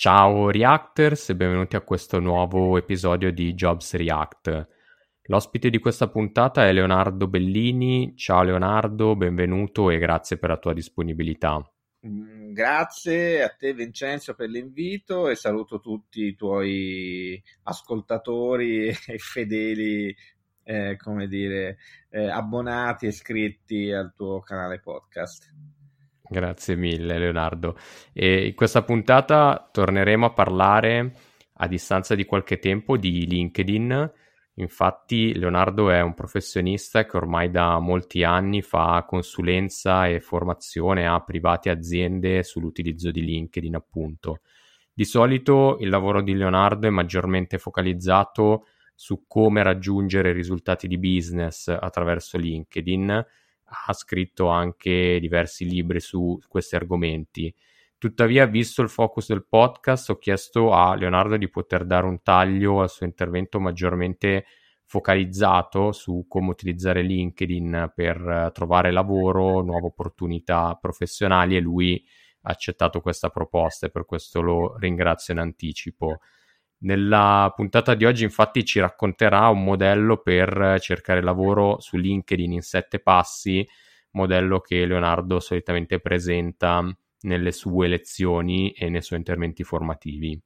Ciao Reactors e benvenuti a questo nuovo episodio di Jobs React. L'ospite di questa puntata è Leonardo Bellini. Ciao Leonardo, benvenuto e grazie per la tua disponibilità. Mm, grazie a te Vincenzo per l'invito e saluto tutti i tuoi ascoltatori e fedeli, eh, come dire, eh, abbonati e iscritti al tuo canale podcast. Grazie mille Leonardo. E in questa puntata torneremo a parlare a distanza di qualche tempo di LinkedIn. Infatti Leonardo è un professionista che ormai da molti anni fa consulenza e formazione a private aziende sull'utilizzo di LinkedIn appunto. Di solito il lavoro di Leonardo è maggiormente focalizzato su come raggiungere risultati di business attraverso LinkedIn ha scritto anche diversi libri su questi argomenti. Tuttavia, visto il focus del podcast, ho chiesto a Leonardo di poter dare un taglio al suo intervento maggiormente focalizzato su come utilizzare LinkedIn per trovare lavoro, nuove opportunità professionali e lui ha accettato questa proposta e per questo lo ringrazio in anticipo. Nella puntata di oggi infatti ci racconterà un modello per cercare lavoro su LinkedIn in sette passi, modello che Leonardo solitamente presenta nelle sue lezioni e nei suoi interventi formativi.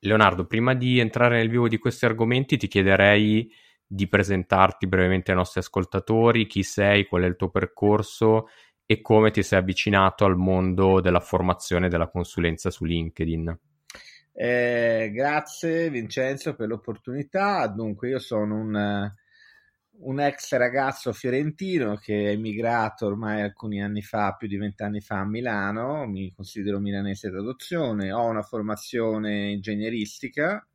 Leonardo, prima di entrare nel vivo di questi argomenti ti chiederei di presentarti brevemente ai nostri ascoltatori, chi sei, qual è il tuo percorso e come ti sei avvicinato al mondo della formazione e della consulenza su LinkedIn. Eh, grazie Vincenzo per l'opportunità. Dunque, io sono un, un, ex ragazzo fiorentino che è emigrato ormai alcuni anni fa, più di vent'anni fa a Milano. Mi considero milanese d'adozione. Ho una formazione ingegneristica.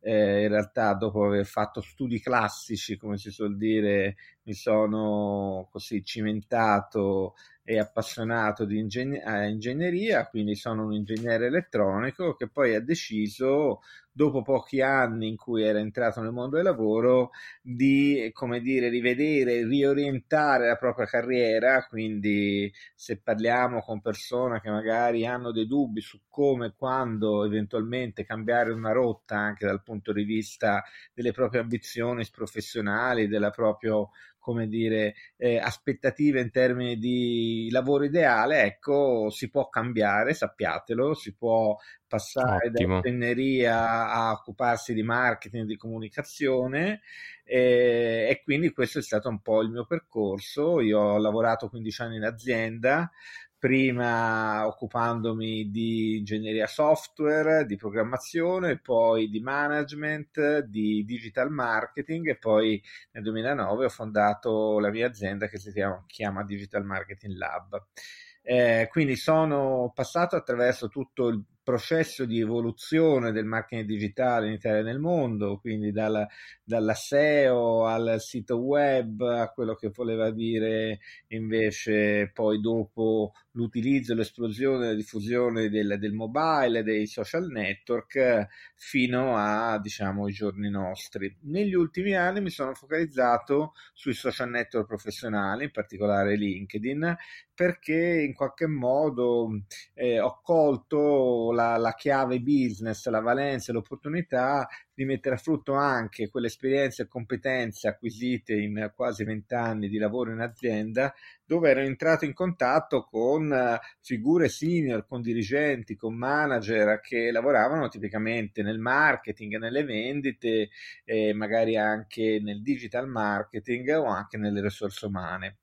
Eh, in realtà, dopo aver fatto studi classici, come si suol dire, mi sono così cimentato è appassionato di eh, ingegneria, quindi sono un ingegnere elettronico che poi ha deciso, dopo pochi anni in cui era entrato nel mondo del lavoro, di, come dire, rivedere, riorientare la propria carriera, quindi se parliamo con persone che magari hanno dei dubbi su come e quando eventualmente cambiare una rotta anche dal punto di vista delle proprie ambizioni professionali, della propria come dire, eh, aspettative in termini di lavoro ideale, ecco, si può cambiare, sappiatelo, si può passare Ottimo. da ingegneria a occuparsi di marketing, di comunicazione e, e, quindi questo è stato un po' il mio percorso. Io ho lavorato 15 anni in azienda, prima occupandomi di ingegneria software, di programmazione, poi di management, di digital marketing e poi nel 2009 ho fondato la mia azienda che si chiama, chiama Digital Marketing Lab. Eh, quindi sono passato attraverso tutto il processo di evoluzione del marketing digitale in Italia e nel mondo, quindi dalla, dalla SEO al sito web a quello che voleva dire invece poi dopo l'utilizzo, l'esplosione, la diffusione del, del mobile, dei social network fino a diciamo i giorni nostri. Negli ultimi anni mi sono focalizzato sui social network professionali, in particolare LinkedIn, perché in qualche modo eh, ho colto la, la, chiave business, la valenza l'opportunità di mettere a frutto anche quelle esperienze e competenze acquisite in quasi vent'anni di lavoro in azienda, dove ero entrato in contatto con eh, figure senior, con dirigenti, con manager che lavoravano tipicamente nel marketing, nelle vendite, eh, magari anche nel digital marketing o anche nelle risorse umane.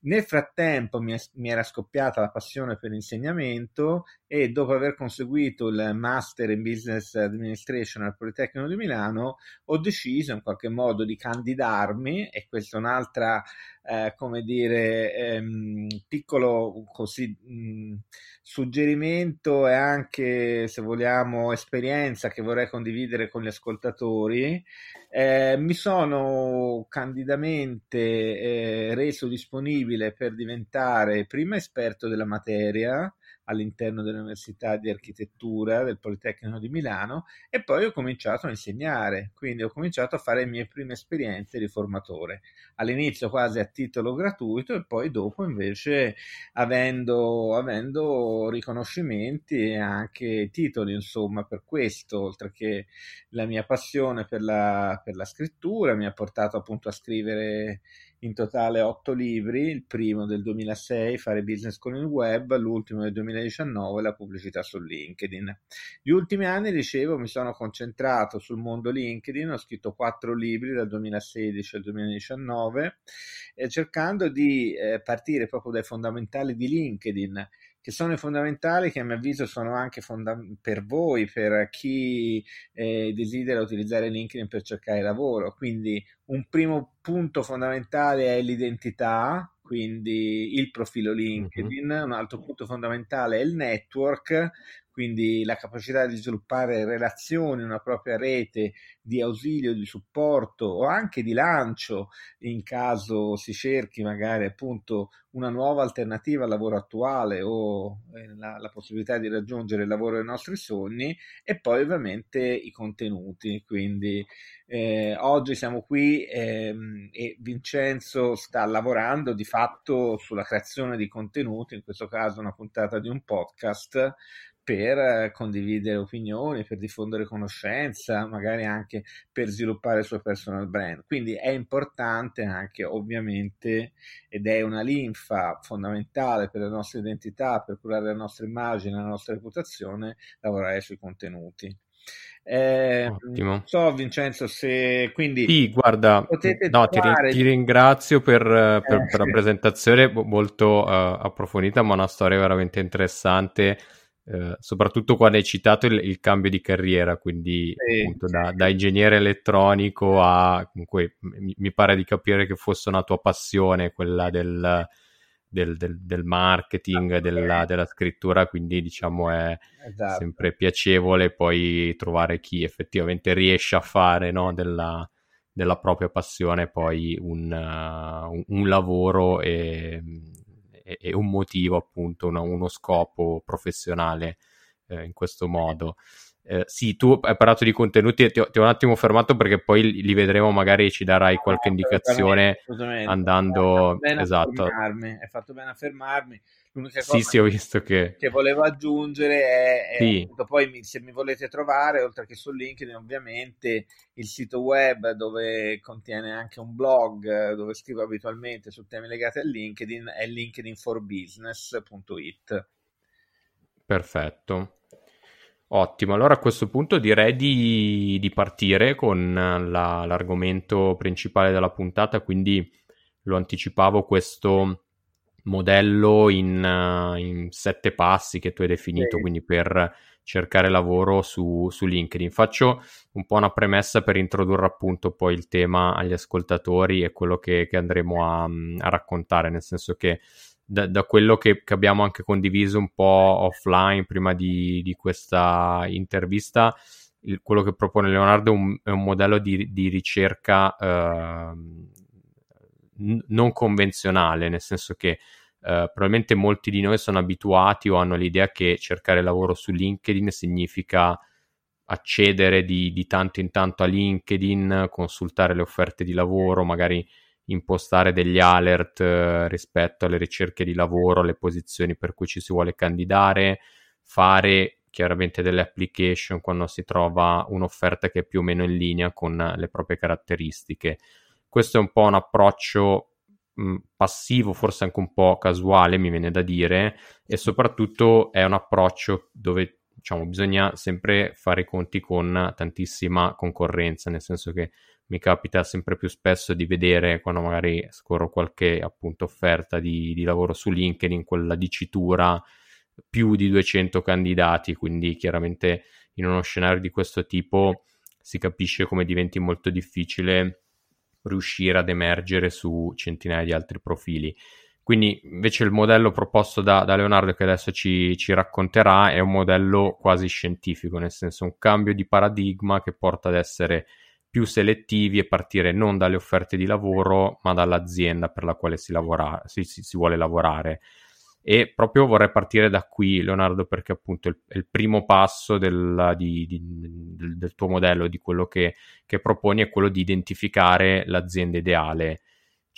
Nel frattempo mi, era scoppiata la passione per l'insegnamento e dopo aver conseguito il Master in Business Administration al Politecnico di Milano ho deciso in qualche modo di candidarmi e questa è un'altra, eh, come dire, ehm, piccolo così, mh, suggerimento e anche, se vogliamo, esperienza che vorrei condividere con gli ascoltatori. Eh, mi sono candidamente eh, reso disponibile per diventare prima esperto della materia all'interno dell'Università di Architettura del Politecnico di Milano e poi ho cominciato a insegnare, quindi ho cominciato a fare le mie prime esperienze di formatore, all'inizio quasi a titolo gratuito e poi dopo invece avendo, avendo riconoscimenti e anche titoli, insomma, per questo, oltre che la mia passione per la, per la scrittura mi ha portato appunto a scrivere in totale otto libri, il primo del 2006, Fare business con il web, l'ultimo del 2019, La pubblicità su LinkedIn. Gli ultimi anni, dicevo, mi sono concentrato sul mondo LinkedIn, ho scritto quattro libri dal 2016 al 2019, eh, cercando di eh, partire proprio dai fondamentali di LinkedIn che sono fondamentali, che a mio avviso sono anche fonda- per voi, per chi eh, desidera utilizzare LinkedIn per cercare lavoro. Quindi un primo punto fondamentale è l'identità, quindi il profilo LinkedIn, mm-hmm. un altro punto fondamentale è il network, quindi la capacità di sviluppare relazioni, una propria rete di ausilio, di supporto o anche di lancio in caso si cerchi magari appunto una nuova alternativa al lavoro attuale o eh, la, la possibilità di raggiungere il lavoro dei nostri sogni e poi ovviamente i contenuti. Quindi eh, oggi siamo qui ehm, e Vincenzo sta lavorando di fatto sulla creazione di contenuti, in questo caso una puntata di un podcast per condividere opinioni, per diffondere conoscenza, magari anche per sviluppare il suo personal brand. Quindi è importante anche ovviamente ed è una linfa fondamentale per la nostra identità, per curare la nostra immagine, la nostra reputazione, lavorare sui contenuti. Eh, Ottimo. so Vincenzo se quindi sì, guarda, no, ti, ti, ringrazio per, per, eh, per, la presentazione molto uh, approfondita ma una storia veramente interessante eh, soprattutto quando hai citato il, il, cambio di carriera, quindi sì, appunto, sì. Da, da, ingegnere elettronico a comunque mi, mi, pare di capire che fosse una tua passione quella del, del, del, del marketing, ah, della, della, scrittura, quindi diciamo è esatto. sempre piacevole poi trovare chi effettivamente riesce a fare no, della, della propria passione poi un, uh, un, un lavoro e e, un motivo, appunto, una, uno scopo professionale eh, in questo modo. Eh, sì, tu hai parlato di contenuti, ti ho, ti ho, un attimo fermato perché poi li, vedremo, magari ci darai qualche indicazione andando... esatto. Hai fatto bene a fermarmi L'unica cosa sì, sì, ho visto che... che volevo aggiungere è, è sì. poi se mi volete trovare, oltre che su LinkedIn, ovviamente il sito web dove contiene anche un blog dove scrivo abitualmente su temi legati a LinkedIn è linkedinforbusiness.it. Perfetto. Ottimo, allora a questo punto direi di, di partire con la, l'argomento principale della puntata, quindi lo anticipavo questo modello in, uh, in, sette passi che tu hai definito, sì. quindi per cercare lavoro su, su, LinkedIn. Faccio un po' una premessa per introdurre appunto poi il tema agli ascoltatori e quello che, che andremo a, a, raccontare, nel senso che da, da quello che, che, abbiamo anche condiviso un po' offline prima di, di questa intervista, il, quello che propone Leonardo è un, è un modello di, di ricerca eh, n- non convenzionale, nel senso che Uh, probabilmente molti di noi sono abituati o hanno l'idea che cercare lavoro su LinkedIn significa accedere di, di, tanto in tanto a LinkedIn, consultare le offerte di lavoro, magari impostare degli alert uh, rispetto alle ricerche di lavoro, alle posizioni per cui ci si vuole candidare, fare chiaramente delle application quando si trova un'offerta che è più o meno in linea con le proprie caratteristiche. Questo è un po' un approccio mh, passivo, forse anche un po' casuale, mi viene da dire, e soprattutto è un approccio dove diciamo, bisogna sempre fare i conti con tantissima concorrenza, nel senso che mi capita sempre più spesso di vedere quando magari scorro qualche appunto offerta di, di lavoro su LinkedIn, quella dicitura più di 200 candidati, quindi chiaramente in uno scenario di questo tipo si capisce come diventi molto difficile riuscire ad emergere su centinaia di altri profili. Quindi invece il modello proposto da, da Leonardo che adesso ci, ci, racconterà è un modello quasi scientifico, nel senso un cambio di paradigma che porta ad essere più selettivi e partire non dalle offerte di lavoro ma dall'azienda per la quale si, lavora, si, si, si vuole lavorare. E proprio vorrei partire da qui, Leonardo, perché appunto è il, primo passo del, di, di, del, del, tuo modello, di quello che, che, proponi, è quello di identificare l'azienda ideale.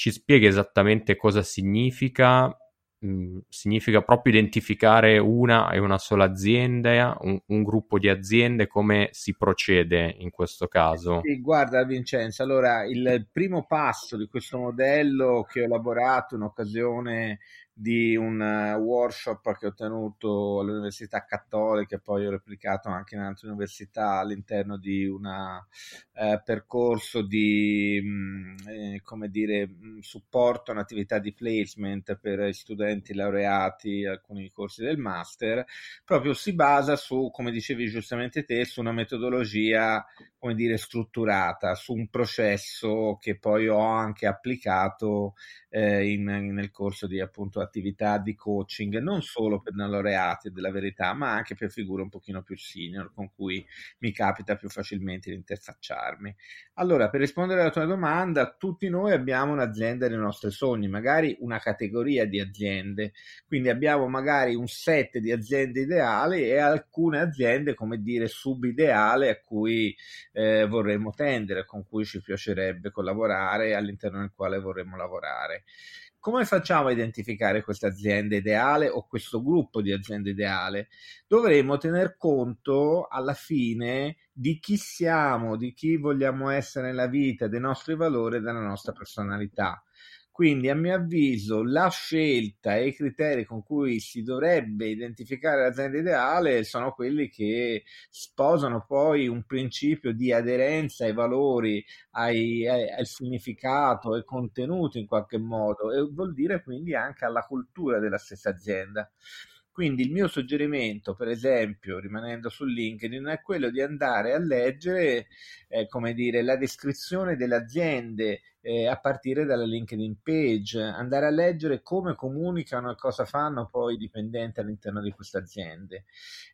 Ci spieghi esattamente cosa significa? Mm, significa proprio identificare una e una sola azienda, un, un, gruppo di aziende, come si procede in questo caso? Sì, guarda Vincenzo, allora il primo passo di questo modello che ho elaborato in occasione di un uh, workshop che ho tenuto all'Università Cattolica e poi ho replicato anche in altre università all'interno di un uh, percorso di mh, mm, eh, come dire, mm, supporto a un'attività di placement per studenti laureati alcuni corsi del master, proprio si basa su, come dicevi giustamente te, su una metodologia come dire, strutturata, su un processo che poi ho anche applicato eh, in, nel corso di appunto attività di coaching, non solo per laureati della verità, ma anche per figure un pochino più senior con cui mi capita più facilmente di interfacciarmi. Allora, per rispondere alla tua domanda, tutti noi abbiamo un'azienda dei nostri sogni, magari una categoria di aziende, quindi abbiamo magari un set di aziende ideali e alcune aziende, come dire, subideale a cui eh, vorremmo tendere, con cui ci piacerebbe collaborare, all'interno del quale vorremmo lavorare. Come facciamo a identificare questa azienda ideale o questo gruppo di aziende ideale? Dovremo tener conto alla fine di chi siamo, di chi vogliamo essere nella vita, dei nostri valori e della nostra personalità. Quindi, a mio avviso, la scelta e i criteri con cui si dovrebbe identificare l'azienda ideale sono quelli che sposano poi un principio di aderenza ai valori, ai, ai, al significato, ai contenuti in qualche modo e vuol dire quindi anche alla cultura della stessa azienda. Quindi il mio suggerimento, per esempio, rimanendo su LinkedIn, è quello di andare a leggere, eh, come dire, la descrizione delle aziende eh, a partire dalla LinkedIn page, andare a leggere come comunicano e cosa fanno poi i dipendenti all'interno di queste aziende.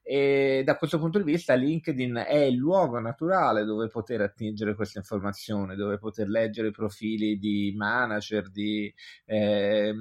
E da questo punto di vista LinkedIn è il luogo naturale dove poter attingere queste informazioni, dove poter leggere i profili di manager, di eh,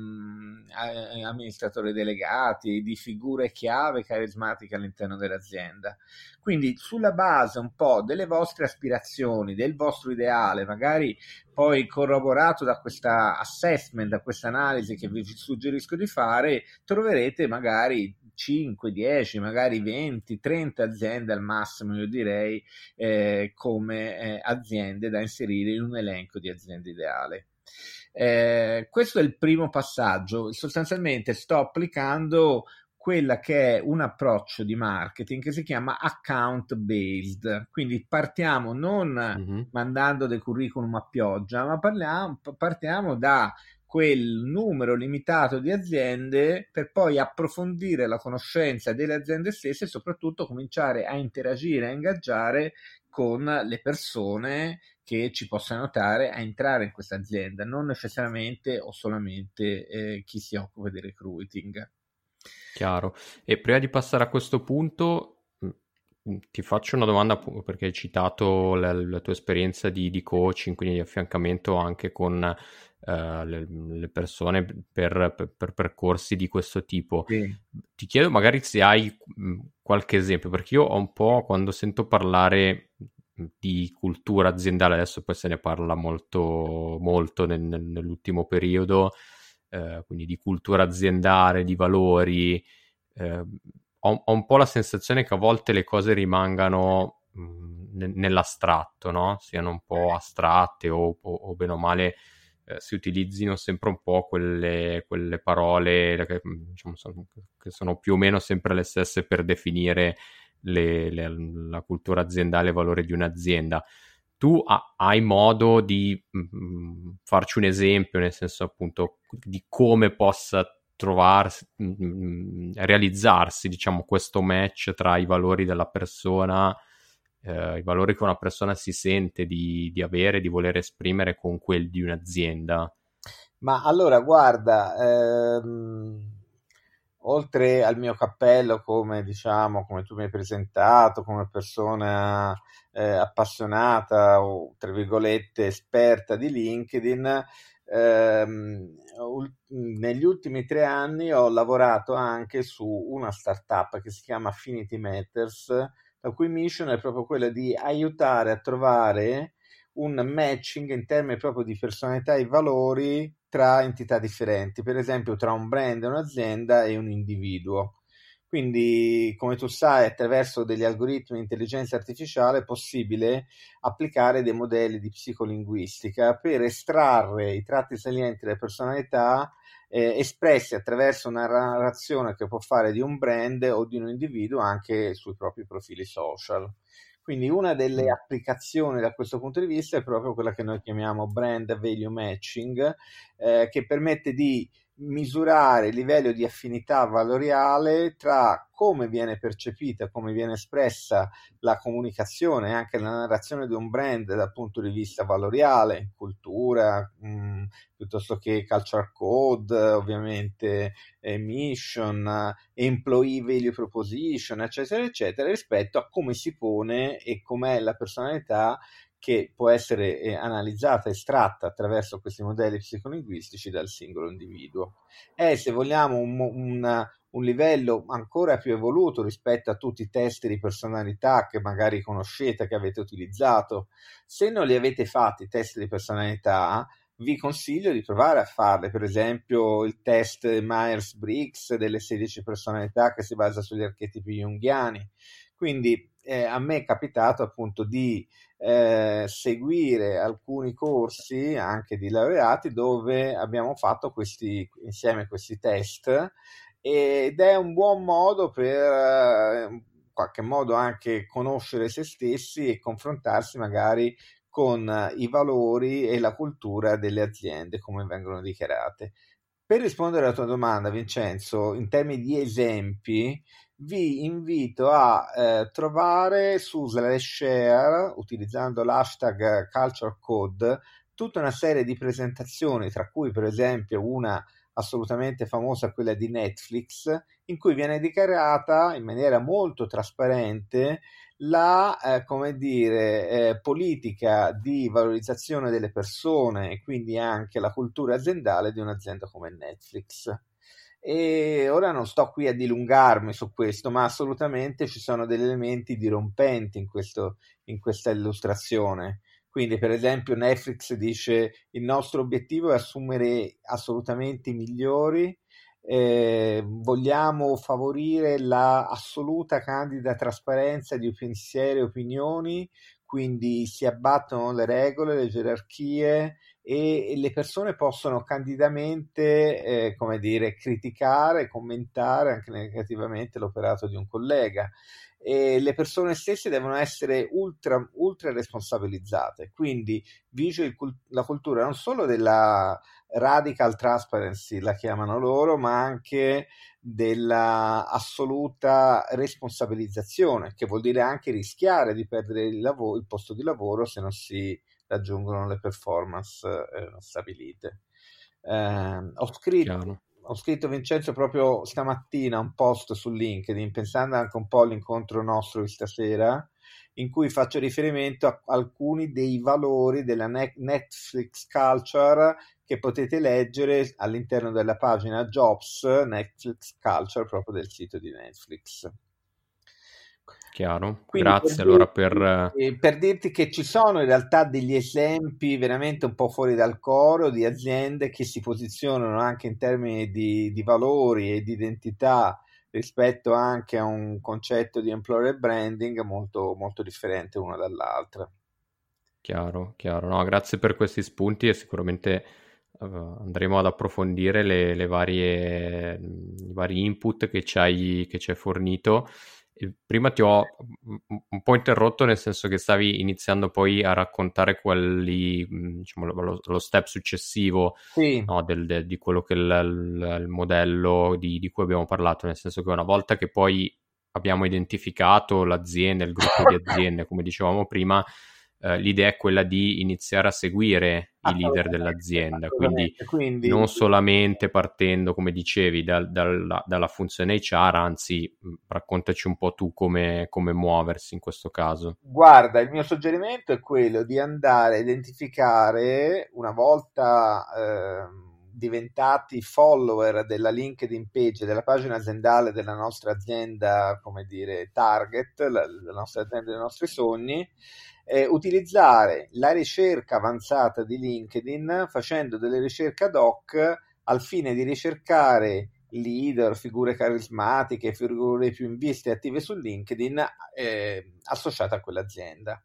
amministratori delegati, di figure chiave carismatiche all'interno dell'azienda. Quindi sulla base un po' delle vostre aspirazioni, del vostro ideale, magari poi corroborato da questa assessment, da questa analisi che vi suggerisco di fare, troverete magari 5, 10, magari 20, 30 aziende al massimo, io direi, eh, come eh, aziende da inserire in un elenco di aziende ideale. Eh, questo è il primo passaggio. Sostanzialmente sto applicando quella che è un approccio di marketing che si chiama account based. Quindi partiamo non mm-hmm. mandando dei curriculum a pioggia, ma parliamo, partiamo da quel numero limitato di aziende per poi approfondire la conoscenza delle aziende stesse e soprattutto cominciare a interagire, a ingaggiare con le persone che ci possa aiutare a entrare in questa azienda, non necessariamente o solamente eh, chi si occupa di recruiting. Chiaro. E prima di passare a questo punto, ti faccio una domanda perché hai citato la, la tua esperienza di, di, coaching, quindi di affiancamento anche con uh, le, le, persone per, per, per, percorsi di questo tipo. Sì. Ti chiedo magari se hai qualche esempio, perché io ho un po' quando sento parlare di cultura aziendale, adesso poi se ne parla molto, molto nel, nell'ultimo periodo, eh, quindi di cultura aziendale, di valori. Eh, ho, ho, un po' la sensazione che a volte le cose rimangano mh, nell'astratto, no? siano un po' astratte o, o, o bene o male eh, si utilizzino sempre un po' quelle, quelle parole che, diciamo, sono, che, sono, più o meno sempre le stesse per definire le, le, la cultura aziendale e il valore di un'azienda. Tu ha, hai modo di mh, farci un esempio, nel senso appunto di come possa trovarsi, mh, mm, mm, realizzarsi, diciamo, questo match tra i valori della persona, eh, i valori che una persona si sente di, di avere, di voler esprimere con quelli di un'azienda. Ma allora, guarda, ehm, oltre al mio cappello come, diciamo, come tu mi hai presentato, come persona eh, appassionata o, tra virgolette, esperta di LinkedIn, ehm, negli ultimi tre anni ho lavorato anche su una startup che si chiama Affinity Matters, la cui mission è proprio quella di aiutare a trovare un matching in termini proprio di personalità e valori tra entità differenti, per esempio tra un brand, un'azienda e un individuo. Quindi, come tu sai, attraverso degli algoritmi di intelligenza artificiale è possibile applicare dei modelli di psicolinguistica per estrarre i tratti salienti delle personalità eh, espressi attraverso una narrazione che può fare di un brand o di un individuo anche sui propri profili social. Quindi una delle mm. applicazioni da questo punto di vista è proprio quella che noi chiamiamo brand value matching, eh, che permette di misurare il livello di affinità valoriale tra come viene percepita, come viene espressa la comunicazione e anche la narrazione di un brand dal punto di vista valoriale, cultura, mh, mm, piuttosto che culture code, ovviamente mission, employee value proposition, eccetera, eccetera, rispetto a come si pone e com'è la personalità che può essere eh, analizzata, estratta attraverso questi modelli psicolinguistici dal singolo individuo. È, se vogliamo, un, un, un, livello ancora più evoluto rispetto a tutti i test di personalità che magari conoscete, che avete utilizzato. Se non li avete fatti i test di personalità, vi consiglio di provare a farle, per esempio il test Myers-Briggs delle 16 personalità che si basa sugli archetipi junghiani. Quindi eh, a me è capitato appunto di eh, seguire alcuni corsi anche di laureati dove abbiamo fatto questi, insieme questi test ed è un buon modo per eh, in qualche modo anche conoscere se stessi e confrontarsi magari con i valori e la cultura delle aziende come vengono dichiarate. Per rispondere alla tua domanda, Vincenzo, in termini di esempi, vi invito a eh, trovare su Slashshare, utilizzando l'hashtag Culture Code, tutta una serie di presentazioni, tra cui per esempio una assolutamente famosa, quella di Netflix, in cui viene dichiarata in maniera molto trasparente la eh, come dire, eh, politica di valorizzazione delle persone e quindi anche la cultura aziendale di un'azienda come Netflix. E ora non sto qui a dilungarmi su questo, ma assolutamente ci sono degli elementi dirompenti in, questo, in questa illustrazione. Quindi, per esempio, Netflix dice il nostro obiettivo è assumere assolutamente i migliori, eh, vogliamo favorire l'assoluta candida trasparenza di pensieri e opinioni, quindi si abbattono le regole, le gerarchie e le persone possono candidamente, eh, come dire, criticare, commentare anche negativamente l'operato di un collega. E le persone stesse devono essere ultra, ultra responsabilizzate, quindi vige il, la cultura non solo della radical transparency, la chiamano loro, ma anche della assoluta responsabilizzazione, che vuol dire anche rischiare di perdere il, lavoro, il posto di lavoro se non si raggiungono le performance eh, stabilite. Eh, ho, scritto, ho, scritto, Vincenzo proprio stamattina un post su LinkedIn pensando anche un po' all'incontro nostro di stasera in cui faccio riferimento a alcuni dei valori della Netflix Culture che potete leggere all'interno della pagina Jobs Netflix Culture proprio del sito di Netflix. Chiaro, Quindi grazie per allora dirti, per... Eh, per dirti che ci sono in realtà degli esempi veramente un po' fuori dal coro di aziende che si posizionano anche in termini di, di valori e di identità rispetto anche a un concetto di employer branding molto, molto differente una dall'altra. Chiaro, chiaro. No, grazie per questi spunti e sicuramente uh, andremo ad approfondire le, le varie, i vari input che ci hai, che ci hai fornito prima ti ho un po' interrotto nel senso che stavi iniziando poi a raccontare quelli, diciamo, lo, lo step successivo sì. no, del, del, di quello che è il, il, il modello di, di, cui abbiamo parlato, nel senso che una volta che poi abbiamo identificato l'azienda, il gruppo di aziende, come dicevamo prima, eh, l'idea è quella di iniziare a seguire i leader dell'azienda, quindi, quindi, non solamente partendo, come dicevi, dal, dal, dalla funzione HR, anzi raccontaci un po' tu come, come, muoversi in questo caso. Guarda, il mio suggerimento è quello di andare a identificare una volta... Eh, diventati follower della LinkedIn page della pagina aziendale della nostra azienda, come dire, target, la, la nostra azienda dei nostri sogni, eh, utilizzare la ricerca avanzata di LinkedIn facendo delle ricerche ad hoc al fine di ricercare leader, figure carismatiche, figure più in vista e attive su LinkedIn eh, associate a quell'azienda.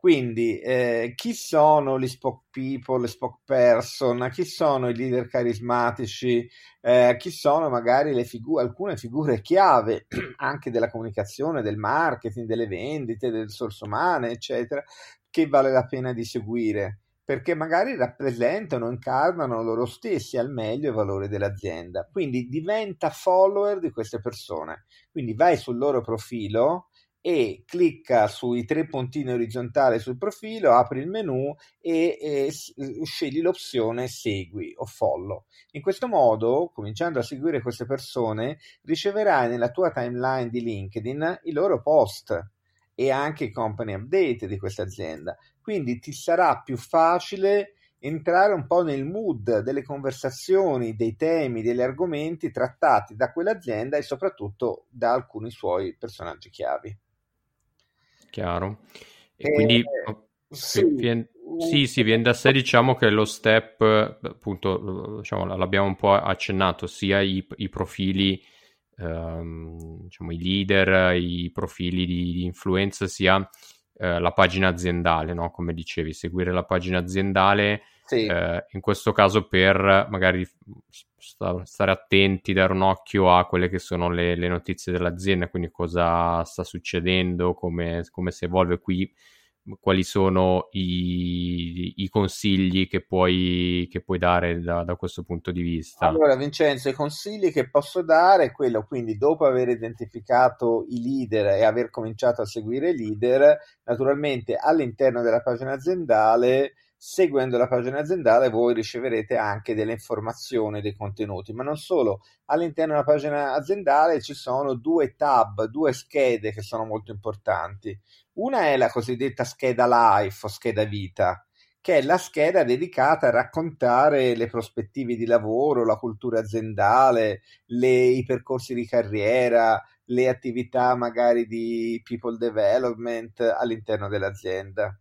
Quindi, eh, chi sono gli spoke people, le spoke person, chi sono i leader carismatici, eh, chi sono magari figu- alcune figure chiave anche della comunicazione, del marketing, delle vendite, delle risorse umane, eccetera, che vale la pena di seguire perché magari rappresentano, incarnano loro stessi al meglio i valori dell'azienda. Quindi diventa follower di queste persone. Quindi vai sul loro profilo e clicca sui tre puntini orizzontali sul profilo, apri il menu e, e scegli l'opzione segui o follow. In questo modo, cominciando a seguire queste persone, riceverai nella tua timeline di LinkedIn i loro post e anche i company update di questa azienda. Quindi ti sarà più facile entrare un po' nel mood delle conversazioni, dei temi, degli argomenti trattati da quell'azienda e soprattutto da alcuni suoi personaggi chiavi. Chiaro. E, e quindi oh, sì. Viene, sì, sì, viene da sé diciamo che lo step, appunto, diciamo, l'abbiamo un po' accennato, sia i, i profili, ehm, diciamo, i leader, i profili di, di influenza, sia eh, la pagina aziendale, no? come dicevi, seguire la pagina aziendale, sì. eh, in questo caso per magari stare attenti, dare un occhio a quelle che sono le, le notizie dell'azienda, quindi cosa sta succedendo, come, come si evolve qui, quali sono i, i consigli che puoi, che puoi dare da, da, questo punto di vista? Allora, Vincenzo, i consigli che posso dare è quello, quindi dopo aver identificato i leader e aver cominciato a seguire i leader, naturalmente all'interno della pagina aziendale Seguendo la pagina aziendale voi riceverete anche delle informazioni, dei contenuti, ma non solo. All'interno della pagina aziendale ci sono due tab, due schede che sono molto importanti. Una è la cosiddetta scheda life o scheda vita, che è la scheda dedicata a raccontare le prospettive di lavoro, la cultura aziendale, le, i percorsi di carriera, le attività magari di people development all'interno dell'azienda.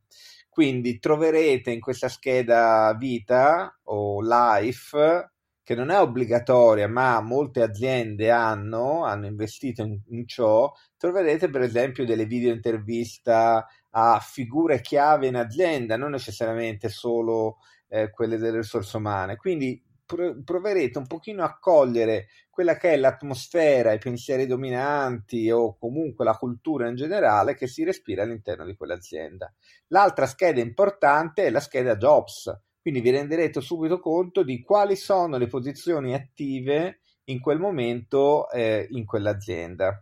Quindi troverete in questa scheda vita o life, che non è obbligatoria, ma molte aziende hanno, hanno investito in, in ciò, troverete per esempio delle video intervista a figure chiave in azienda, non necessariamente solo eh, quelle delle risorse umane. Quindi proverete un pochino a cogliere quella che è l'atmosfera, i pensieri dominanti o comunque la cultura in generale che si respira all'interno di quell'azienda. L'altra scheda importante è la scheda Jobs, quindi vi renderete subito conto di quali sono le posizioni attive in quel momento eh, in quell'azienda.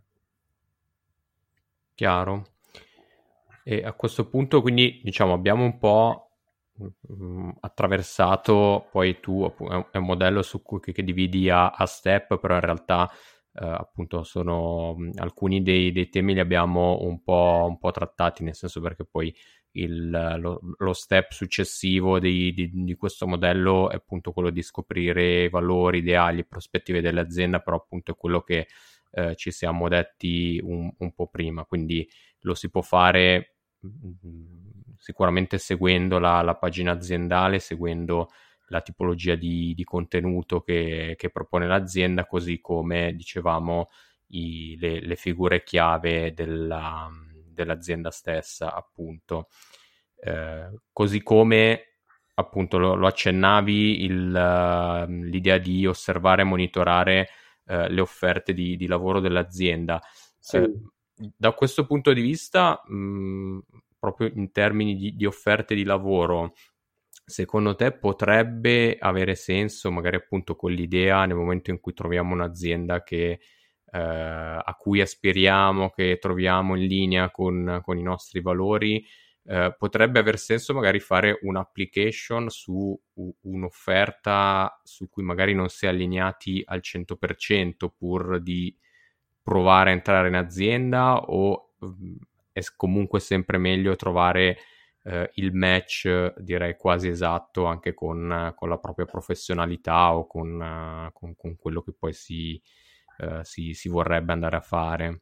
Chiaro. E a questo punto quindi diciamo abbiamo un po' attraversato, poi tu è un modello su cui che, dividi a, a, step, però in realtà eh, appunto sono alcuni dei, dei, temi li abbiamo un po', un po', trattati, nel senso perché poi il, lo, lo, step successivo di, di, di, questo modello è appunto quello di scoprire valori, ideali, prospettive dell'azienda, però appunto è quello che eh, ci siamo detti un, un, po' prima, quindi lo si può fare sicuramente seguendo la, la, pagina aziendale, seguendo la tipologia di, di contenuto che, che, propone l'azienda, così come dicevamo i, le, le, figure chiave della, dell'azienda stessa, appunto. Eh, così come appunto lo, lo accennavi il, l'idea di osservare e monitorare eh, le offerte di, di, lavoro dell'azienda. Sì. Eh, da questo punto di vista, mh, proprio in termini di, di offerte di lavoro, secondo te potrebbe avere senso, magari appunto con l'idea nel momento in cui troviamo un'azienda che, eh, a cui aspiriamo, che troviamo in linea con, con i nostri valori, eh, potrebbe aver senso magari fare un'application su un'offerta su cui magari non si è allineati al 100% pur di provare a entrare in azienda o mm, è comunque sempre meglio trovare eh, il match, direi quasi esatto, anche con, con la propria professionalità o con, con, con quello che poi si, uh, si, si vorrebbe andare a fare.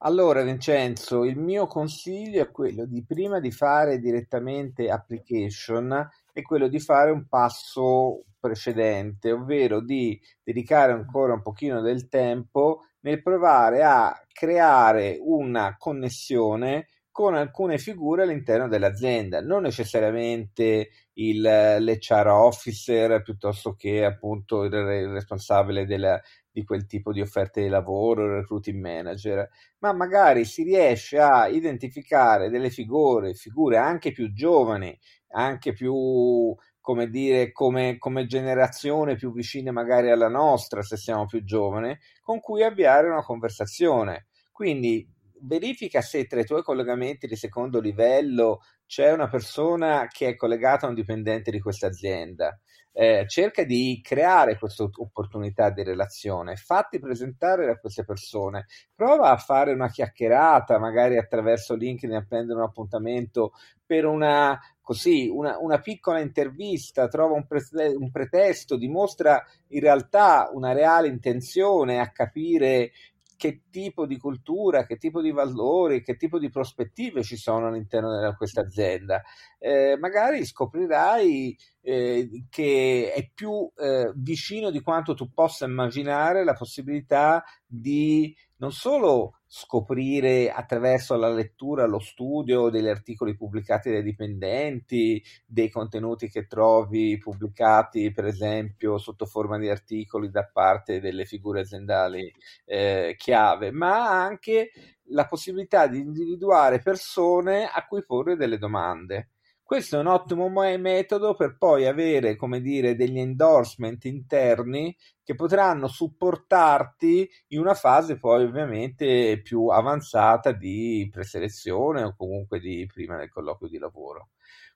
Allora, Vincenzo, il mio consiglio è quello di prima di fare direttamente application è quello di fare un passo precedente, ovvero di dedicare ancora un pochino del tempo nel provare a creare una connessione con alcune figure all'interno dell'azienda, non necessariamente il, l'HR officer piuttosto che appunto il, il responsabile della, di quel tipo di offerte di lavoro, il recruiting manager, ma magari si riesce a identificare delle figure, figure anche più giovani, anche più come dire, come, come, generazione più vicine magari alla nostra, se siamo più giovani, con cui avviare una conversazione. Quindi verifica se tra i tuoi collegamenti di secondo livello c'è una persona che è collegata a un dipendente di questa azienda. Eh, cerca di creare questa opportunità di relazione, fatti presentare da queste persone, prova a fare una chiacchierata, magari attraverso LinkedIn a prendere un appuntamento per una, così, una, una piccola intervista, trova un, pre- un pretesto, dimostra in realtà una reale intenzione a capire che tipo di cultura, che tipo di valori, che tipo di prospettive ci sono all'interno di questa azienda. Eh, magari scoprirai eh, che è più eh, vicino di quanto tu possa immaginare la possibilità di non solo scoprire attraverso la lettura, lo studio degli articoli pubblicati dai dipendenti, dei contenuti che trovi pubblicati per esempio sotto forma di articoli da parte delle figure aziendali eh, chiave, ma anche la possibilità di individuare persone a cui porre delle domande. Questo è un ottimo metodo per poi avere, come dire, degli endorsement interni che potranno supportarti in una fase poi ovviamente più avanzata di preselezione o comunque di prima del colloquio di lavoro.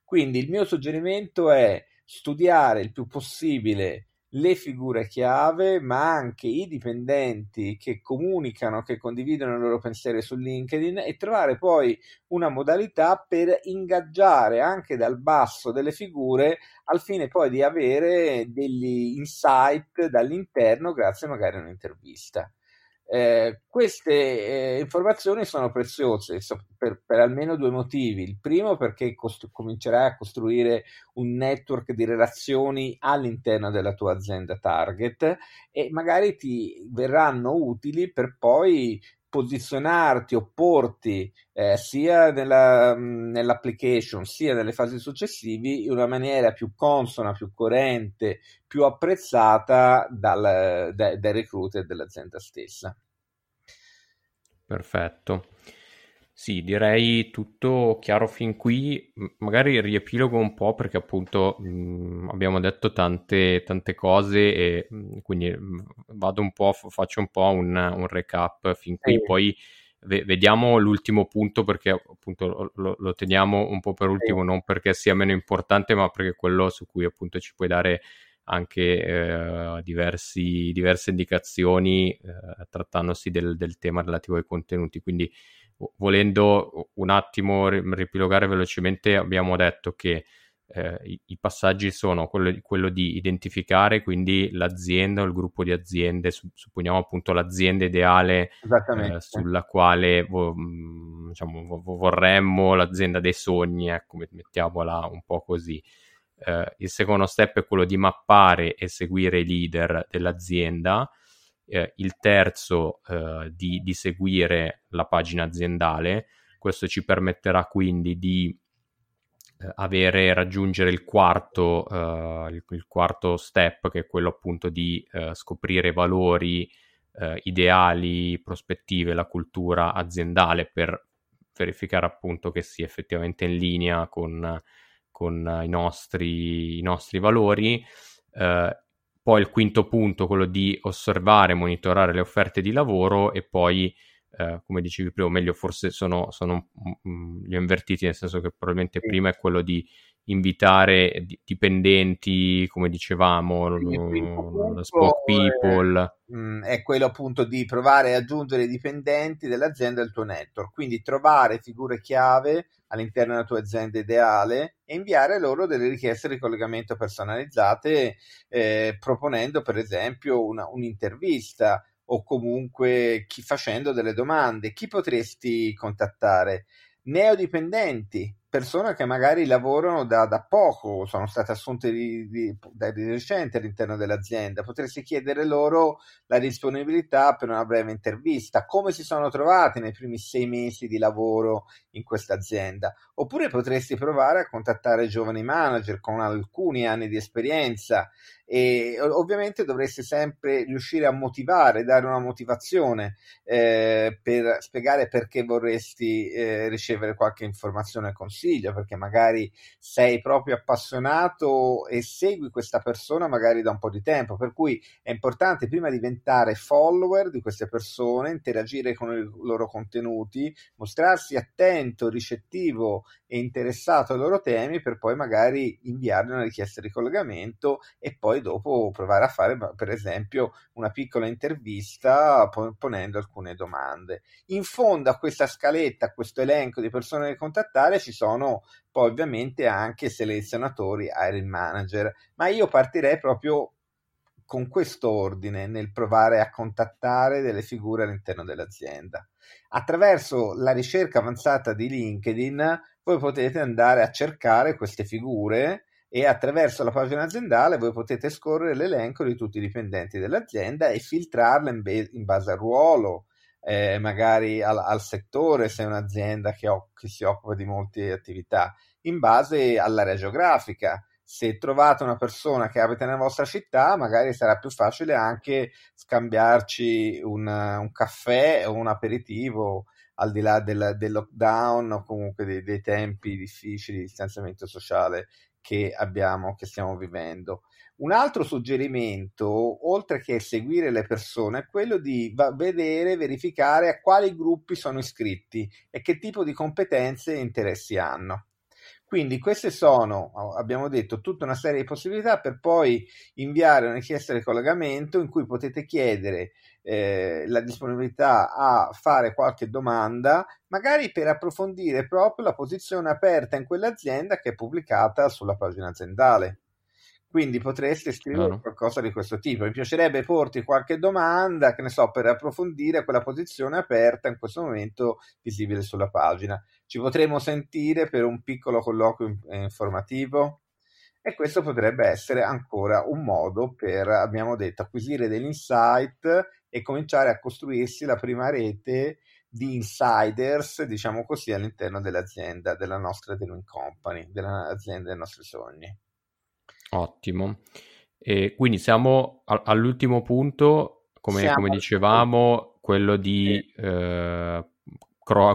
Quindi il mio suggerimento è studiare il più possibile le figure chiave, ma anche i dipendenti che comunicano, che condividono i loro pensieri su LinkedIn e trovare poi una modalità per ingaggiare anche dal basso delle figure al fine poi di avere degli insight dall'interno grazie magari a un'intervista. Eh, queste eh, informazioni sono preziose per, per, almeno due motivi. Il primo perché costru- comincerai a costruire un network di relazioni all'interno della tua azienda target e magari ti verranno utili per poi posizionarti, opporti eh, sia nella, nell'application sia nelle fasi successive in una maniera più consona, più coerente, più apprezzata dal, dai, dai recruiter dell'azienda stessa. Perfetto. Sì, direi tutto chiaro fin qui, magari riepilogo un po' perché appunto mh, abbiamo detto tante, tante cose e mh, quindi mh, vado un po', faccio un po' un, un recap fin qui, sì. poi v- vediamo l'ultimo punto perché appunto lo, lo, teniamo un po' per ultimo, non perché sia meno importante, ma perché è quello su cui appunto ci puoi dare anche eh, diversi, diverse indicazioni eh, trattandosi del, del, tema relativo ai contenuti. Quindi volendo un attimo ripilogare velocemente, abbiamo detto che eh, i, i, passaggi sono quello, quello, di identificare quindi l'azienda o il gruppo di aziende, su, supponiamo appunto l'azienda ideale eh, sulla quale vo, mm, diciamo, vo, vorremmo, l'azienda dei sogni, ecco, mettiamola un po' così. Eh, il secondo step è quello di mappare e seguire i leader dell'azienda. Eh, il terzo eh, di, di seguire la pagina aziendale. Questo ci permetterà quindi di eh, avere, raggiungere il quarto, uh, il, il, quarto step, che è quello appunto di uh, scoprire valori, uh, ideali, prospettive, la cultura aziendale per verificare appunto che sia effettivamente in linea con, con i, nostri, i, nostri, valori. Poi il quinto punto, quello di osservare, monitorare le offerte di lavoro e poi eh, come dicevi prima, o meglio, forse sono, sono mh, li ho invertiti, nel senso che probabilmente prima è quello di invitare dipendenti, come dicevamo, lo spoke people. È, mh, è, quello appunto di provare ad aggiungere i dipendenti dell'azienda al tuo network, quindi trovare figure chiave all'interno della tua azienda ideale e inviare loro delle richieste di collegamento personalizzate, eh, proponendo per esempio una, un'intervista o comunque chi, facendo delle domande. Chi potresti contattare? Neodipendenti, persone che magari lavorano da, da poco, sono state assunte di, di, di recente all'interno dell'azienda, potresti chiedere loro la disponibilità per una breve intervista, come si sono trovati nei primi sei mesi di lavoro in questa azienda, oppure potresti provare a contattare giovani manager con alcuni anni di esperienza e ovviamente dovresti sempre riuscire a motivare, dare una motivazione eh, per spiegare perché vorresti eh, ricevere qualche informazione e consiglio, perché magari sei proprio appassionato e segui questa persona magari da un po' di tempo, per cui è importante prima diventare follower di queste persone, interagire con i loro contenuti, mostrarsi attento, ricettivo e interessato ai loro temi per poi magari inviargli una richiesta di collegamento e poi dopo provare a fare per esempio una piccola intervista ponendo alcune domande. In fondo a questa scaletta, a questo elenco di persone da contattare ci sono poi ovviamente anche selezionatori, hiring manager, ma io partirei proprio con questo ordine nel provare a contattare delle figure all'interno dell'azienda. Attraverso la ricerca avanzata di LinkedIn voi potete andare a cercare queste figure e attraverso la pagina aziendale voi potete scorrere l'elenco di tutti i dipendenti dell'azienda e filtrarle in, be- in base al ruolo, eh, magari al, al, settore, se è un'azienda che, ho, che, si occupa di molte attività, in base all'area geografica. Se trovate una persona che abita nella vostra città, magari sarà più facile anche scambiarci un, un caffè o un aperitivo al di là del, del lockdown o comunque dei, dei tempi difficili di distanziamento sociale che abbiamo, che stiamo vivendo. Un altro suggerimento, oltre che seguire le persone, è quello di vedere, verificare a quali gruppi sono iscritti e che tipo di competenze e interessi hanno. Quindi queste sono, abbiamo detto, tutta una serie di possibilità per poi inviare una richiesta di collegamento in cui potete chiedere eh, la disponibilità a fare qualche domanda, magari per approfondire proprio la posizione aperta in quell'azienda che è pubblicata sulla pagina aziendale. Quindi potreste scrivere no. qualcosa di questo tipo. Mi piacerebbe porti qualche domanda, che ne so, per approfondire quella posizione aperta in questo momento visibile sulla pagina. Ci potremo sentire per un piccolo colloquio informativo? E questo potrebbe essere ancora un modo per, abbiamo detto, acquisire degli insight e cominciare a costruirsi la prima rete di insiders, diciamo così, all'interno dell'azienda, della nostra Dealing Company, dell'azienda dei nostri sogni. Ottimo. E quindi siamo all'ultimo punto, come, come dicevamo, quello di eh,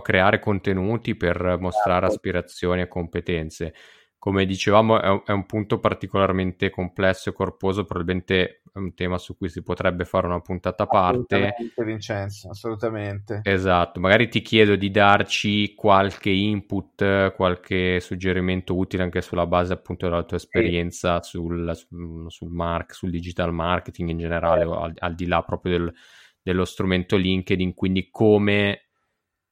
creare contenuti per mostrare esatto. aspirazioni e competenze. Come dicevamo, è un, punto particolarmente complesso e corposo, probabilmente è un tema su cui si potrebbe fare una puntata a parte. Vincenzo, assolutamente. Esatto, magari ti chiedo di darci qualche input, qualche suggerimento utile anche sulla base appunto della tua esperienza sì. sul, sul, sul, mark, sul, digital marketing in generale, eh. al, al, di là proprio del, dello strumento LinkedIn, quindi come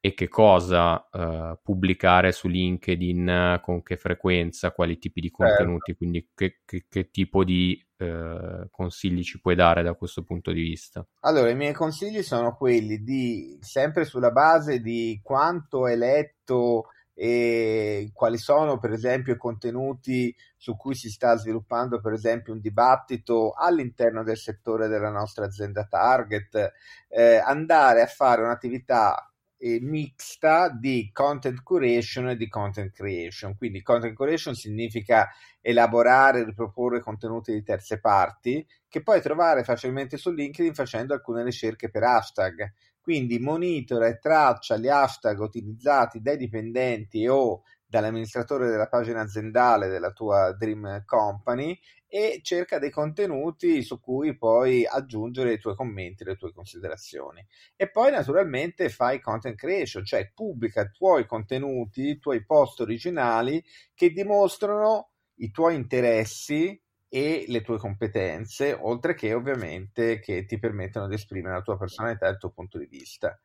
e che cosa uh, pubblicare su LinkedIn, con che frequenza, quali tipi di contenuti, certo. quindi che, che, che, tipo di uh, consigli ci puoi dare da questo punto di vista? Allora, i miei consigli sono quelli di, sempre sulla base di quanto hai letto e quali sono per esempio i contenuti su cui si sta sviluppando per esempio un dibattito all'interno del settore della nostra azienda target, eh, andare a fare un'attività eh, mixta di content curation e di content creation. Quindi content curation significa elaborare e riproporre contenuti di terze parti che puoi trovare facilmente su LinkedIn facendo alcune ricerche per hashtag. Quindi monitora e traccia gli hashtag utilizzati dai dipendenti o dall'amministratore della pagina aziendale della tua Dream Company e cerca dei contenuti su cui puoi aggiungere i tuoi commenti, le tue considerazioni. E poi naturalmente fai content creation, cioè pubblica i tuoi contenuti, i tuoi post originali che dimostrano i tuoi interessi e le tue competenze, oltre che ovviamente che ti permettono di esprimere la tua personalità e il tuo punto di vista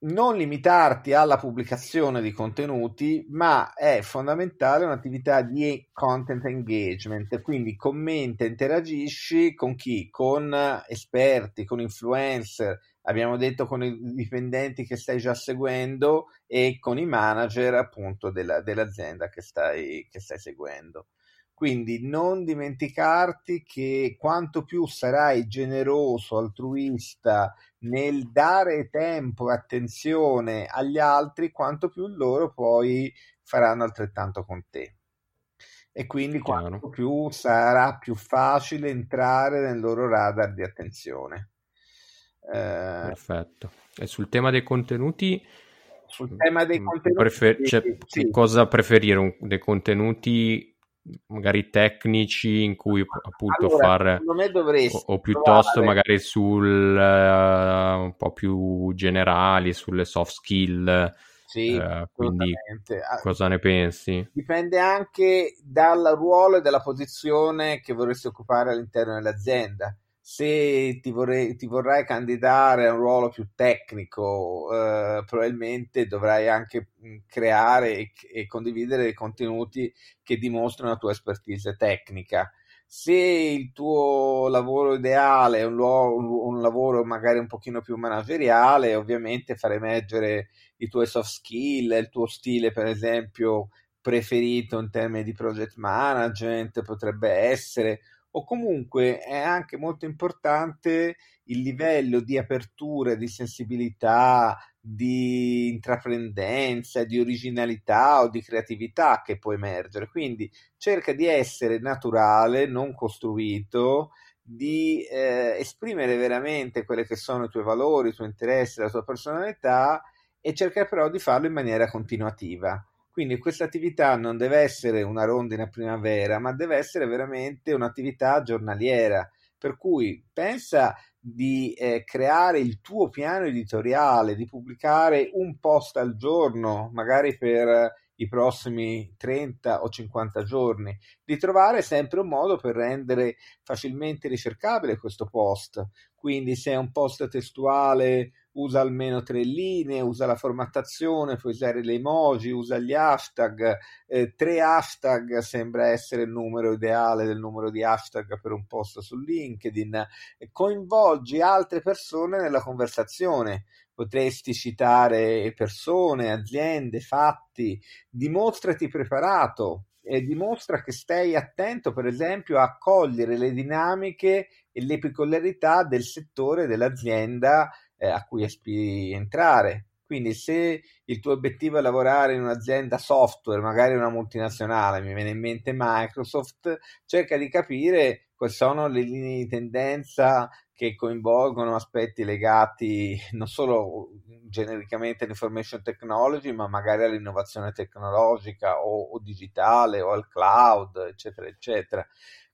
non limitarti alla pubblicazione di contenuti, ma è fondamentale un'attività di content engagement, quindi commenta, interagisci con chi? Con esperti, con influencer, abbiamo detto con i dipendenti che stai già seguendo e con i manager appunto della, dell'azienda che stai, che stai seguendo. Quindi non dimenticarti che quanto più sarai generoso, altruista nel dare tempo e attenzione agli altri, quanto più loro poi faranno altrettanto con te. E quindi Chiaro. quanto più sarà più facile entrare nel loro radar di attenzione. Eh, Perfetto. E sul tema dei contenuti, sul tema dei contenuti, prefer- cioè, sì. cosa preferire? Un, dei contenuti magari tecnici in cui appunto allora, fare o, o, piuttosto trovare... magari sul uh, un po' più generali sulle soft skill sì, uh, quindi ah, cosa ne pensi? Dipende anche dal ruolo e dalla posizione che vorresti occupare all'interno dell'azienda se ti, vorrei, ti, vorrai candidare a un ruolo più tecnico, eh, probabilmente dovrai anche creare e, e, condividere contenuti che dimostrano la tua expertise tecnica. Se il tuo lavoro ideale è un, un, un lavoro magari un pochino più manageriale, ovviamente far emergere i tuoi soft skill, il tuo stile, per esempio, preferito in termini di project management potrebbe essere o comunque è anche molto importante il livello di apertura, di sensibilità, di intraprendenza, di originalità o di creatività che può emergere. Quindi cerca di essere naturale, non costruito, di eh, esprimere veramente quelli che sono i tuoi valori, i tuoi interessi, la tua personalità e cerca però di farlo in maniera continuativa. Quindi questa attività non deve essere una rondine a primavera, ma deve essere veramente un'attività giornaliera. Per cui pensa di eh, creare il tuo piano editoriale, di pubblicare un post al giorno, magari per i prossimi 30 o 50 giorni, di trovare sempre un modo per rendere facilmente ricercabile questo post. Quindi se è un post testuale usa almeno tre linee, usa la formattazione, puoi usare le emoji, usa gli hashtag. Eh, tre hashtag sembra essere il numero ideale del numero di hashtag per un post su LinkedIn. Coinvolgi altre persone nella conversazione. Potresti citare persone, aziende, fatti. Dimostrati preparato e dimostra che stai attento, per esempio, a cogliere le dinamiche e le peculiarità del settore dell'azienda eh, a cui aspiri entrare. Quindi se il tuo obiettivo è lavorare in un'azienda software, magari una multinazionale, mi viene in mente Microsoft, cerca di capire quali sono le linee di tendenza che coinvolgono aspetti legati non solo genericamente all'information technology, ma magari all'innovazione tecnologica o, o digitale o al cloud, eccetera, eccetera.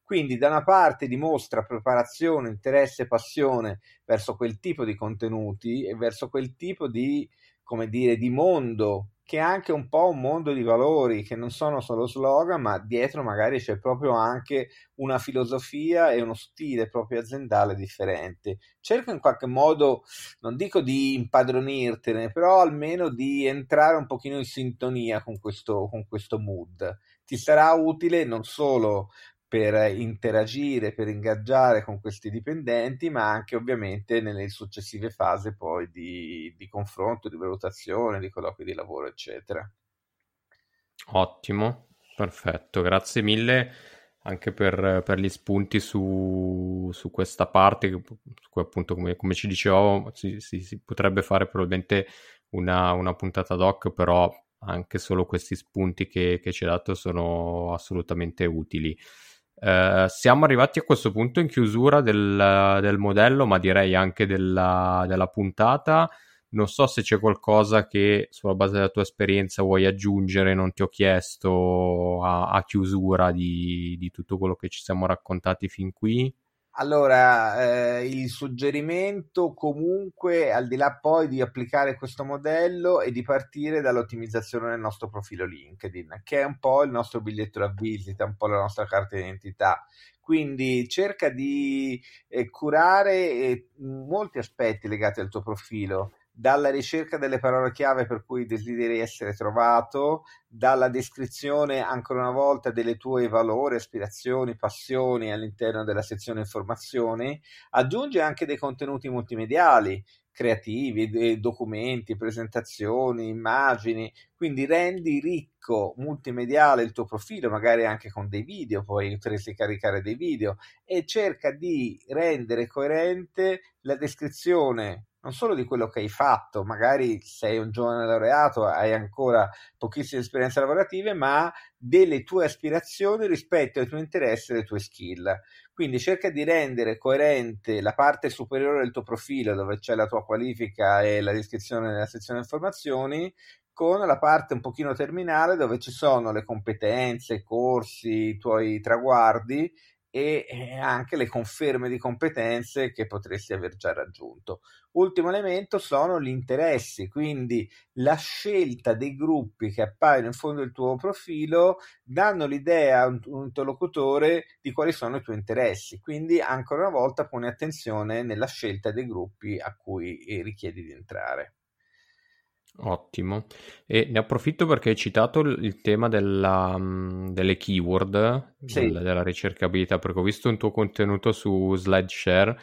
Quindi da una parte dimostra preparazione, interesse e passione verso quel tipo di contenuti e verso quel tipo di, come dire, di mondo che è anche un po' un mondo di valori che non sono solo slogan, ma dietro magari c'è proprio anche una filosofia e uno stile proprio aziendale differente. Cerca in qualche modo, non dico di impadronirtene, però almeno di entrare un pochino in sintonia con questo, con questo mood. Ti sarà utile non solo per interagire, per ingaggiare con questi dipendenti, ma anche ovviamente nelle successive fasi poi di, di confronto, di valutazione, di colloqui di lavoro, eccetera. Ottimo, perfetto, grazie mille anche per, per gli spunti su, su, questa parte, su cui appunto come, come ci dicevo si, si, si, potrebbe fare probabilmente una, una puntata doc, però anche solo questi spunti che, che ci hai dato sono assolutamente utili. Eh, siamo arrivati a questo punto in chiusura del, del modello, ma direi anche della, della, puntata. Non so se c'è qualcosa che sulla base della tua esperienza vuoi aggiungere, non ti ho chiesto a, a chiusura di, di tutto quello che ci siamo raccontati fin qui. Allora, eh, il suggerimento comunque, al di là poi di applicare questo modello, è di partire dall'ottimizzazione del nostro profilo LinkedIn, che è un po' il nostro biglietto da visita, un po' la nostra carta d'identità. Quindi cerca di eh, curare eh, molti aspetti legati al tuo profilo dalla ricerca delle parole chiave per cui desideri essere trovato, dalla descrizione ancora una volta delle tue valori, aspirazioni, passioni all'interno della sezione informazioni, aggiunge anche dei contenuti multimediali creativi, documenti, presentazioni, immagini, quindi rendi ricco multimediale il tuo profilo, magari anche con dei video, poi potresti caricare dei video e cerca di rendere coerente la descrizione non solo di quello che hai fatto, magari sei un giovane laureato, hai ancora pochissime esperienze lavorative, ma delle tue aspirazioni rispetto ai tuoi interessi e alle tue skill. Quindi cerca di rendere coerente la parte superiore del tuo profilo, dove c'è la tua qualifica e la descrizione nella sezione informazioni, con la parte un pochino terminale dove ci sono le competenze, i corsi, i tuoi traguardi e eh, anche le conferme di competenze che potresti aver già raggiunto. Ultimo elemento sono gli interessi, quindi la scelta dei gruppi che appaiono in fondo al tuo profilo danno l'idea a un, interlocutore di quali sono i tuoi interessi, quindi ancora una volta pone attenzione nella scelta dei gruppi a cui eh, richiedi di entrare. Ottimo. E ne approfitto perché hai citato il tema della, mm, delle keyword, sì. del, della ricercabilità, perché ho visto un tuo contenuto su SlideShare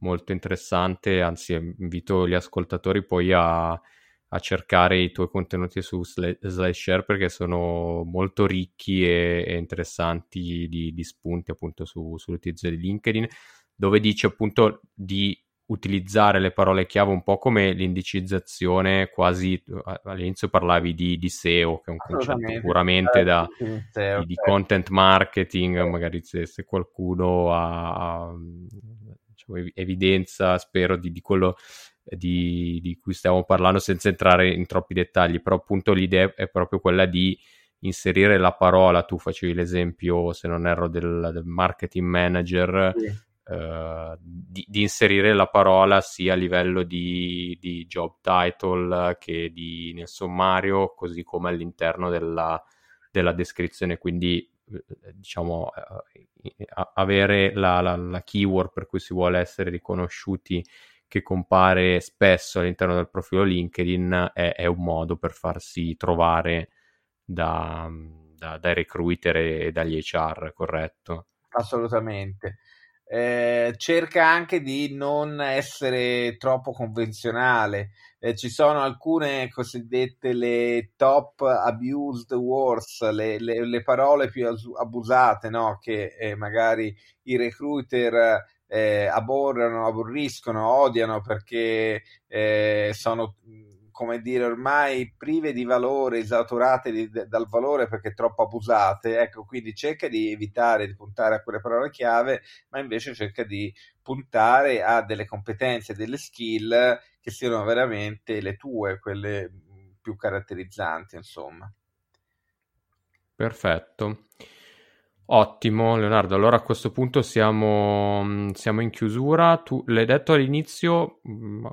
molto interessante, anzi invito gli ascoltatori poi a, a cercare i tuoi contenuti su SlideShare perché sono molto ricchi e, e interessanti di, di, spunti appunto su, sull'utilizzo di LinkedIn, dove dice appunto di utilizzare le parole chiave un po' come l'indicizzazione, quasi all'inizio parlavi di, di SEO, che è un concetto puramente da, SEO, di, certo. di, content marketing, magari se, se qualcuno ha, diciamo, evidenza, spero, di, di quello di, di, cui stiamo parlando senza entrare in troppi dettagli, però appunto l'idea è proprio quella di inserire la parola, tu facevi l'esempio, se non erro, del, del marketing manager, sì Uh, di, di, inserire la parola sia a livello di, di, job title che di, nel sommario, così come all'interno della, della descrizione. Quindi, eh, diciamo, uh, avere la, la, la, keyword per cui si vuole essere riconosciuti che compare spesso all'interno del profilo LinkedIn è, è un modo per farsi trovare da, da, dai recruiter e dagli HR, corretto? Assolutamente. Eh, cerca anche di non essere troppo convenzionale. Eh, ci sono alcune cosiddette le top abused words, le, le, le parole più abusate, no? che eh, magari i recruiter eh, aborrano, aborriscono, odiano perché eh, sono come dire, ormai prive di valore, esautorate di, dal valore perché troppo abusate. Ecco, quindi cerca di evitare di puntare a quelle parole chiave, ma invece cerca di puntare a delle competenze, delle skill che siano veramente le tue, quelle più caratterizzanti, insomma. Perfetto. Ottimo, Leonardo. Allora a questo punto siamo, siamo, in chiusura. Tu l'hai detto all'inizio,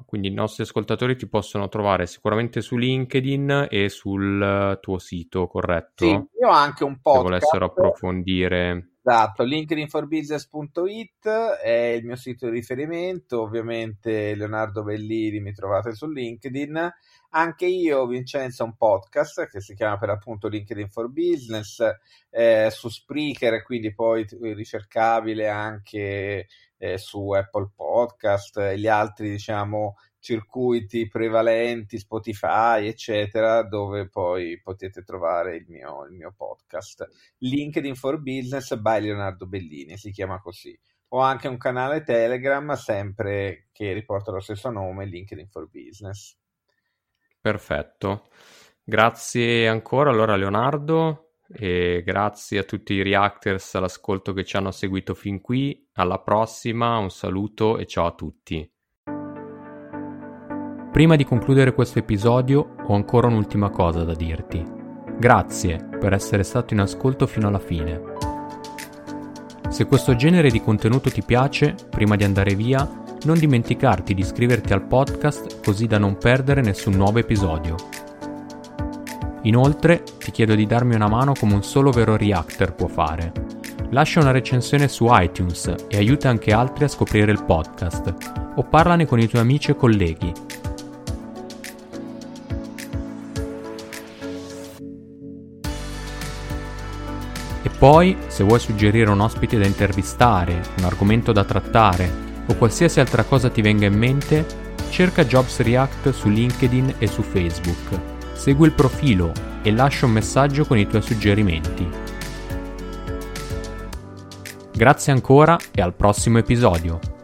quindi i nostri ascoltatori ti possono trovare sicuramente su LinkedIn e sul tuo sito, corretto? Sì, io ho anche un podcast. Se volessero approfondire. Esatto, linkedinforbusiness.it è il mio sito di riferimento, ovviamente Leonardo Bellini mi trovate su LinkedIn anche io, Vincenzo, ho un podcast che si chiama per appunto LinkedIn for Business eh, su Spreaker, quindi poi ricercabile anche eh, su Apple Podcast e gli altri, diciamo, circuiti prevalenti, Spotify, eccetera, dove poi potete trovare il mio, il mio podcast. LinkedIn for Business by Leonardo Bellini, si chiama così. Ho anche un canale Telegram, sempre che riporta lo stesso nome, LinkedIn for Business. Perfetto. Grazie ancora allora Leonardo e grazie a tutti i reactors all'ascolto che ci hanno seguito fin qui. Alla prossima, un saluto e ciao a tutti. Prima di concludere questo episodio ho ancora un'ultima cosa da dirti. Grazie per essere stato in ascolto fino alla fine. Se questo genere di contenuto ti piace, prima di andare via, non dimenticarti di iscriverti al podcast così da non perdere nessun nuovo episodio. Inoltre ti chiedo di darmi una mano come un solo vero reactor può fare. Lascia una recensione su iTunes e aiuta anche altri a scoprire il podcast o parlane con i tuoi amici e colleghi. Poi, se vuoi suggerire un ospite da intervistare, un argomento da trattare o qualsiasi altra cosa ti venga in mente, cerca Jobs React su LinkedIn e su Facebook. Segui il profilo e lascia un messaggio con i tuoi suggerimenti. Grazie ancora e al prossimo episodio.